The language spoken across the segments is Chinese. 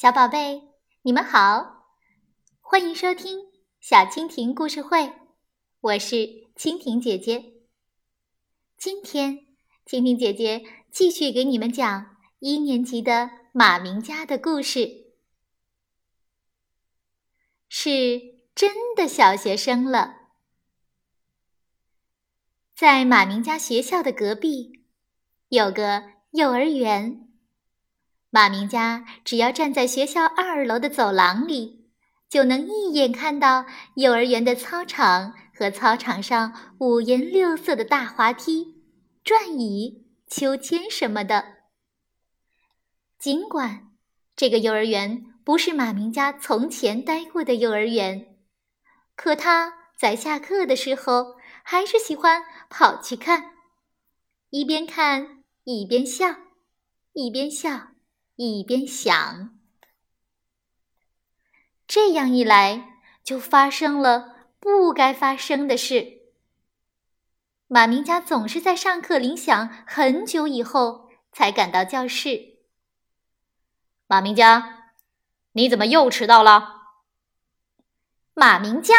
小宝贝，你们好，欢迎收听小蜻蜓故事会，我是蜻蜓姐姐。今天，蜻蜓姐姐继续给你们讲一年级的马明家的故事，是真的小学生了。在马明家学校的隔壁，有个幼儿园。马明家只要站在学校二楼的走廊里，就能一眼看到幼儿园的操场和操场上五颜六色的大滑梯、转椅、秋千什么的。尽管这个幼儿园不是马明家从前待过的幼儿园，可他在下课的时候。还是喜欢跑去看，一边看一边笑，一边笑一边想。这样一来，就发生了不该发生的事。马明家总是在上课铃响很久以后才赶到教室。马明家，你怎么又迟到了？马明家，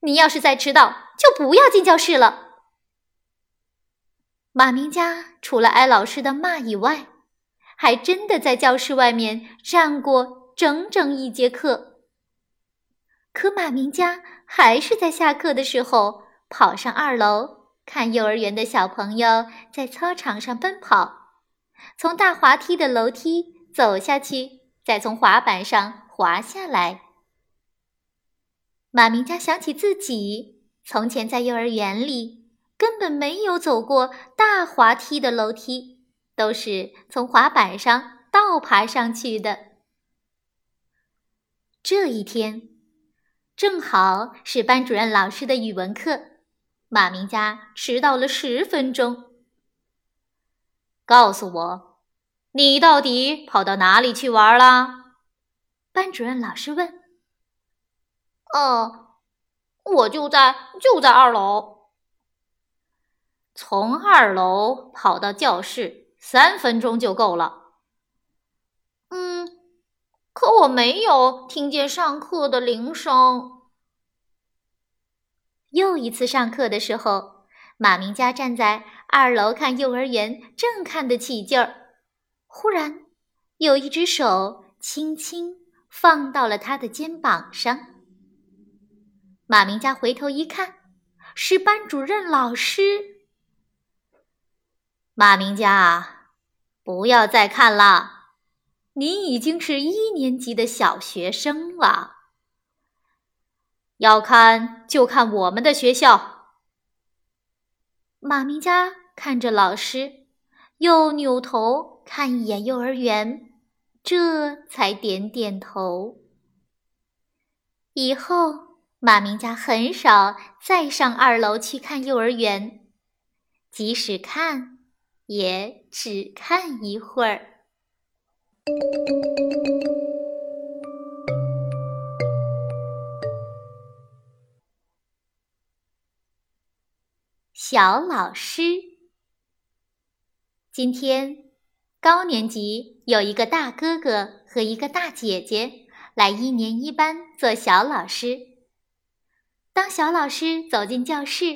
你要是再迟到。就不要进教室了。马明家除了挨老师的骂以外，还真的在教室外面站过整整一节课。可马明家还是在下课的时候跑上二楼，看幼儿园的小朋友在操场上奔跑，从大滑梯的楼梯走下去，再从滑板上滑下来。马明家想起自己。从前在幼儿园里，根本没有走过大滑梯的楼梯，都是从滑板上倒爬上去的。这一天，正好是班主任老师的语文课，马明佳迟到了十分钟。告诉我，你到底跑到哪里去玩了？班主任老师问。哦。我就在就在二楼，从二楼跑到教室三分钟就够了。嗯，可我没有听见上课的铃声。又一次上课的时候，马明佳站在二楼看幼儿园，正看得起劲儿。忽然，有一只手轻轻放到了他的肩膀上。马明佳回头一看，是班主任老师。马明佳，不要再看了，你已经是一年级的小学生了。要看就看我们的学校。马明佳看着老师，又扭头看一眼幼儿园，这才点点头。以后。马明家很少再上二楼去看幼儿园，即使看，也只看一会儿。小老师，今天高年级有一个大哥哥和一个大姐姐来一年一班做小老师。当小老师走进教室，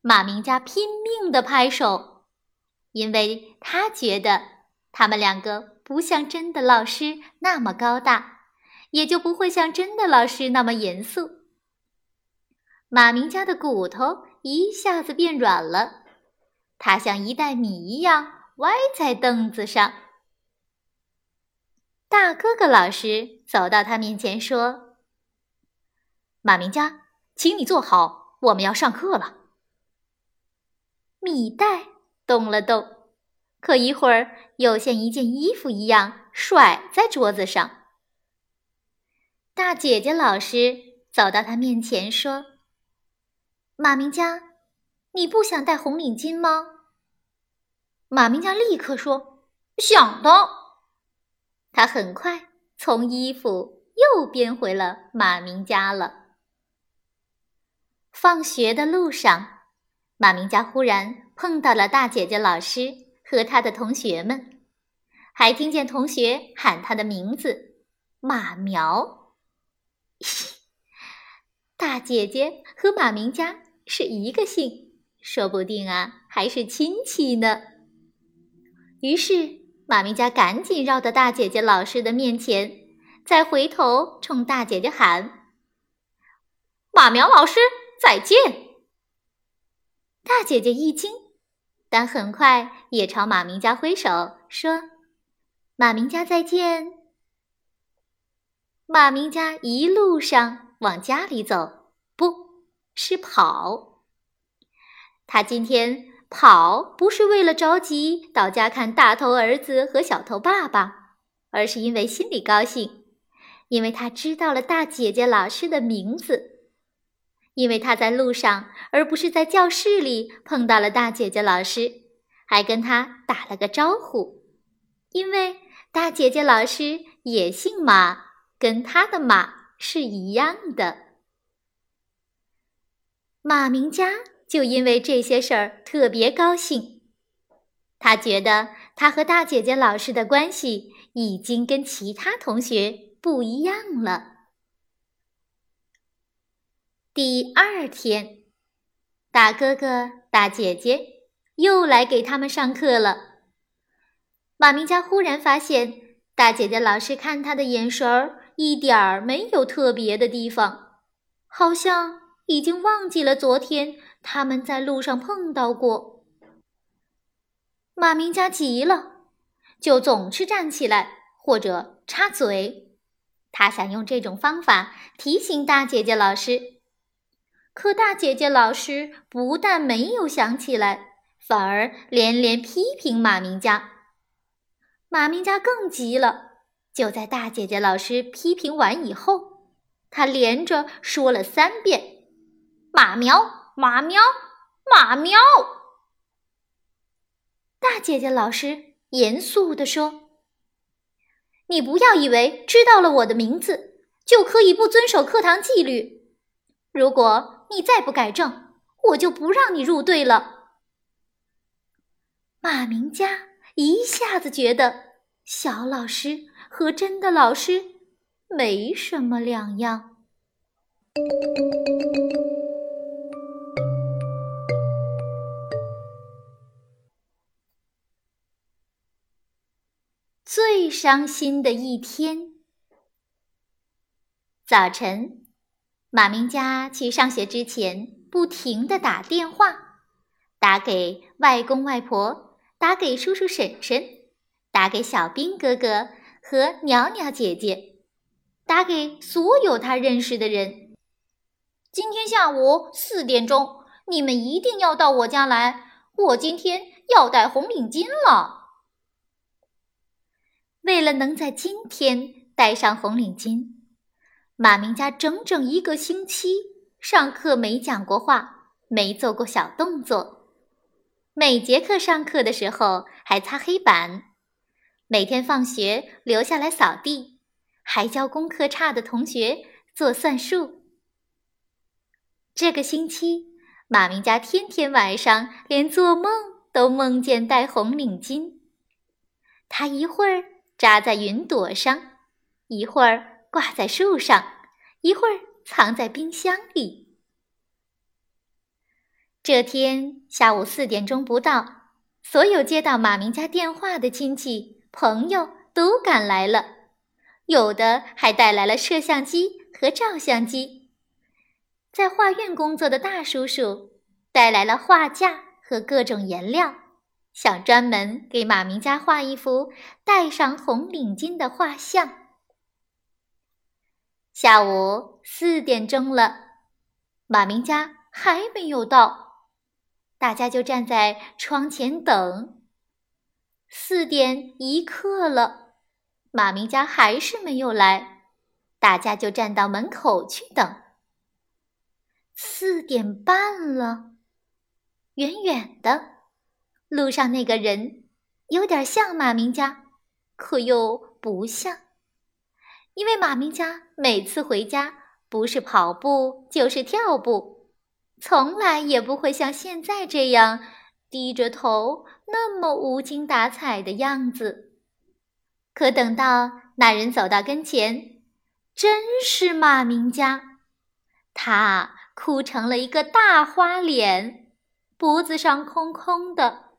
马明佳拼命的拍手，因为他觉得他们两个不像真的老师那么高大，也就不会像真的老师那么严肃。马明家的骨头一下子变软了，他像一袋米一样歪在凳子上。大哥哥老师走到他面前说：“马明家。”请你坐好，我们要上课了。米袋动了动，可一会儿又像一件衣服一样甩在桌子上。大姐姐老师走到他面前说：“马明佳，你不想戴红领巾吗？”马明佳立刻说：“想的。”他很快从衣服又变回了马明佳了。放学的路上，马明佳忽然碰到了大姐姐老师和他的同学们，还听见同学喊他的名字。马苗。大姐姐和马明佳是一个姓，说不定啊还是亲戚呢。于是马明佳赶紧绕到大姐姐老师的面前，再回头冲大姐姐喊：“马苗老师，再见！”大姐姐一惊，但很快也朝马明家挥手说：“马明家再见。”马明家一路上往家里走，不是跑。他今天跑不是为了着急到家看大头儿子和小头爸爸，而是因为心里高兴，因为他知道了大姐姐老师的名字。因为他在路上，而不是在教室里碰到了大姐姐老师，还跟他打了个招呼。因为大姐姐老师也姓马，跟他的马是一样的。马明佳就因为这些事儿特别高兴，他觉得他和大姐姐老师的关系已经跟其他同学不一样了。第二天，大哥哥、大姐姐又来给他们上课了。马明佳忽然发现，大姐姐老师看他的眼神儿一点儿没有特别的地方，好像已经忘记了昨天他们在路上碰到过。马明佳急了，就总是站起来或者插嘴，他想用这种方法提醒大姐姐老师。可大姐姐老师不但没有想起来，反而连连批评马明佳。马明佳更急了。就在大姐姐老师批评完以后，他连着说了三遍：“马苗，马苗，马苗。”大姐姐老师严肃地说：“你不要以为知道了我的名字就可以不遵守课堂纪律。如果……”你再不改正，我就不让你入队了。马明佳一下子觉得小老师和真的老师没什么两样。最伤心的一天，早晨。马明佳去上学之前，不停地打电话，打给外公外婆，打给叔叔婶婶，打给小兵哥哥和鸟鸟姐姐，打给所有他认识的人。今天下午四点钟，你们一定要到我家来。我今天要戴红领巾了。为了能在今天戴上红领巾。马明佳整整一个星期上课没讲过话，没做过小动作，每节课上课的时候还擦黑板，每天放学留下来扫地，还教功课差的同学做算术。这个星期，马明佳天天晚上连做梦都梦见戴红领巾，他一会儿扎在云朵上，一会儿。挂在树上，一会儿藏在冰箱里。这天下午四点钟不到，所有接到马明家电话的亲戚朋友都赶来了，有的还带来了摄像机和照相机。在画院工作的大叔叔带来了画架和各种颜料，想专门给马明家画一幅戴上红领巾的画像。下午四点钟了，马明家还没有到，大家就站在窗前等。四点一刻了，马明家还是没有来，大家就站到门口去等。四点半了，远远的，路上那个人有点像马明家，可又不像。因为马明家每次回家不是跑步就是跳步，从来也不会像现在这样低着头那么无精打采的样子。可等到那人走到跟前，真是马明家，他哭成了一个大花脸，脖子上空空的，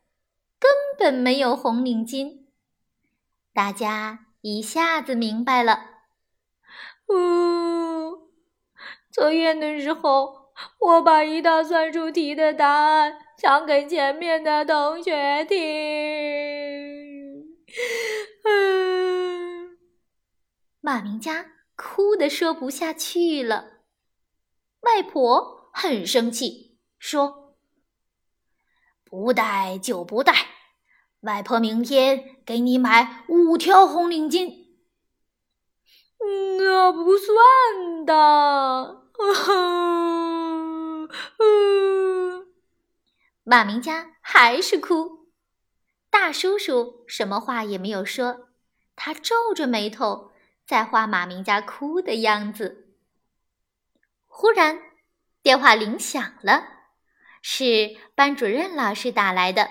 根本没有红领巾。大家一下子明白了。呜，测验的时候，我把一道算术题的答案讲给前面的同学听。嗯，马明佳。哭得说不下去了，外婆很生气，说：“不带就不带，外婆明天给你买五条红领巾。”那不算的。马明佳还是哭，大叔叔什么话也没有说，他皱着眉头。在画马明佳哭的样子。忽然，电话铃响了，是班主任老师打来的。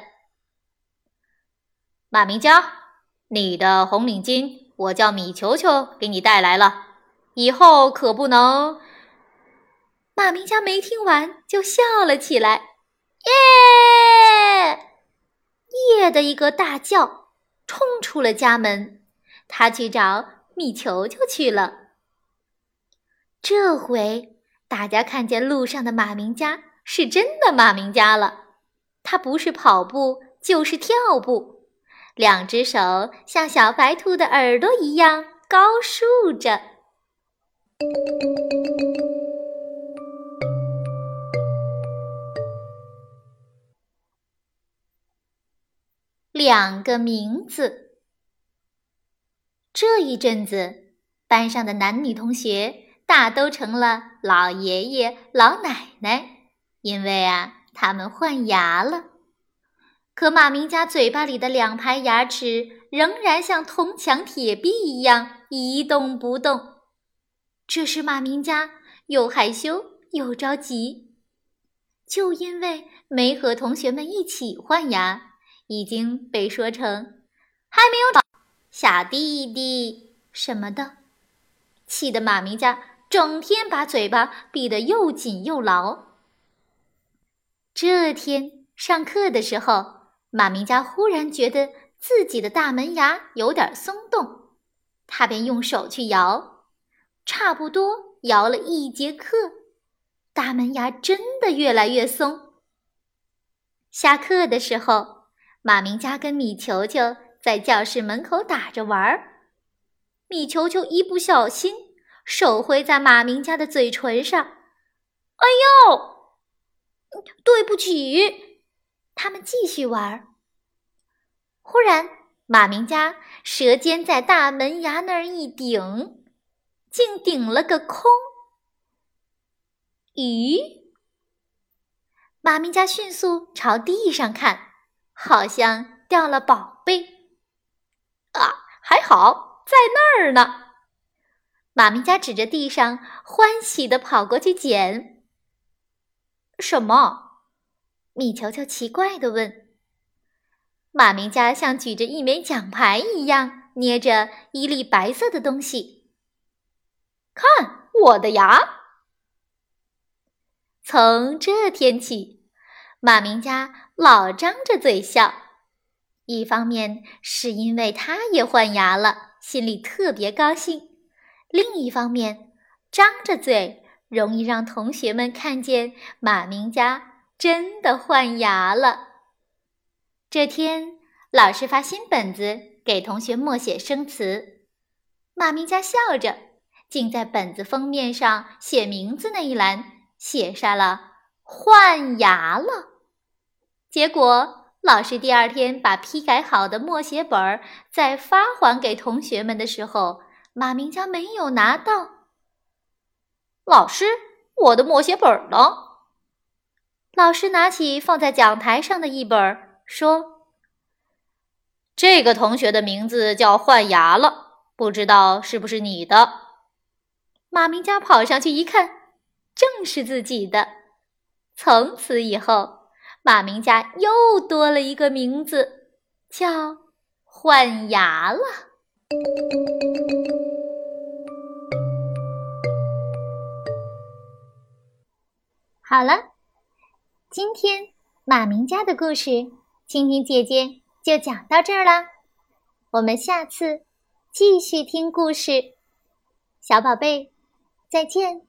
马明娇，你的红领巾我叫米球球给你带来了，以后可不能……马明家没听完就笑了起来，耶！耶的一个大叫，冲出了家门。他去找。米球球去了。这回大家看见路上的马明家是真的马明家了，他不是跑步就是跳步，两只手像小白兔的耳朵一样高竖着。两个名字。这一阵子，班上的男女同学大都成了老爷爷老奶奶，因为啊，他们换牙了。可马明家嘴巴里的两排牙齿仍然像铜墙铁壁一样一动不动，这时马明家又害羞又着急。就因为没和同学们一起换牙，已经被说成还没有长。小弟弟什么的，气得马明家整天把嘴巴闭得又紧又牢。这天上课的时候，马明佳忽然觉得自己的大门牙有点松动，他便用手去摇，差不多摇了一节课，大门牙真的越来越松。下课的时候，马明佳跟米球球。在教室门口打着玩儿，米球球一不小心手挥在马明佳的嘴唇上，哎呦，对不起！他们继续玩儿。忽然，马明佳舌尖在大门牙那儿一顶，竟顶了个空。咦？马明佳迅速朝地上看，好像掉了宝贝。啊，还好在那儿呢！马明佳指着地上，欢喜地跑过去捡。什么？米球球奇怪地问。马明佳像举着一枚奖牌一样，捏着一粒白色的东西。看我的牙！从这天起，马明佳老张着嘴笑。一方面是因为他也换牙了，心里特别高兴；另一方面，张着嘴容易让同学们看见马明佳真的换牙了。这天，老师发新本子给同学默写生词，马明佳笑着，竟在本子封面上写名字那一栏写上了“换牙了”，结果。老师第二天把批改好的默写本儿再发还给同学们的时候，马明佳没有拿到。老师，我的默写本儿呢？老师拿起放在讲台上的一本儿说这个同学的名字叫换牙了不知道是不是你的。马明家跑上去一看正是自己的。从此以后马明家又多了一个名字叫换牙了。好了今天马明家的故事，蜻蜓姐姐就讲到这儿啦。我们下次继续听故事，小宝贝，再见。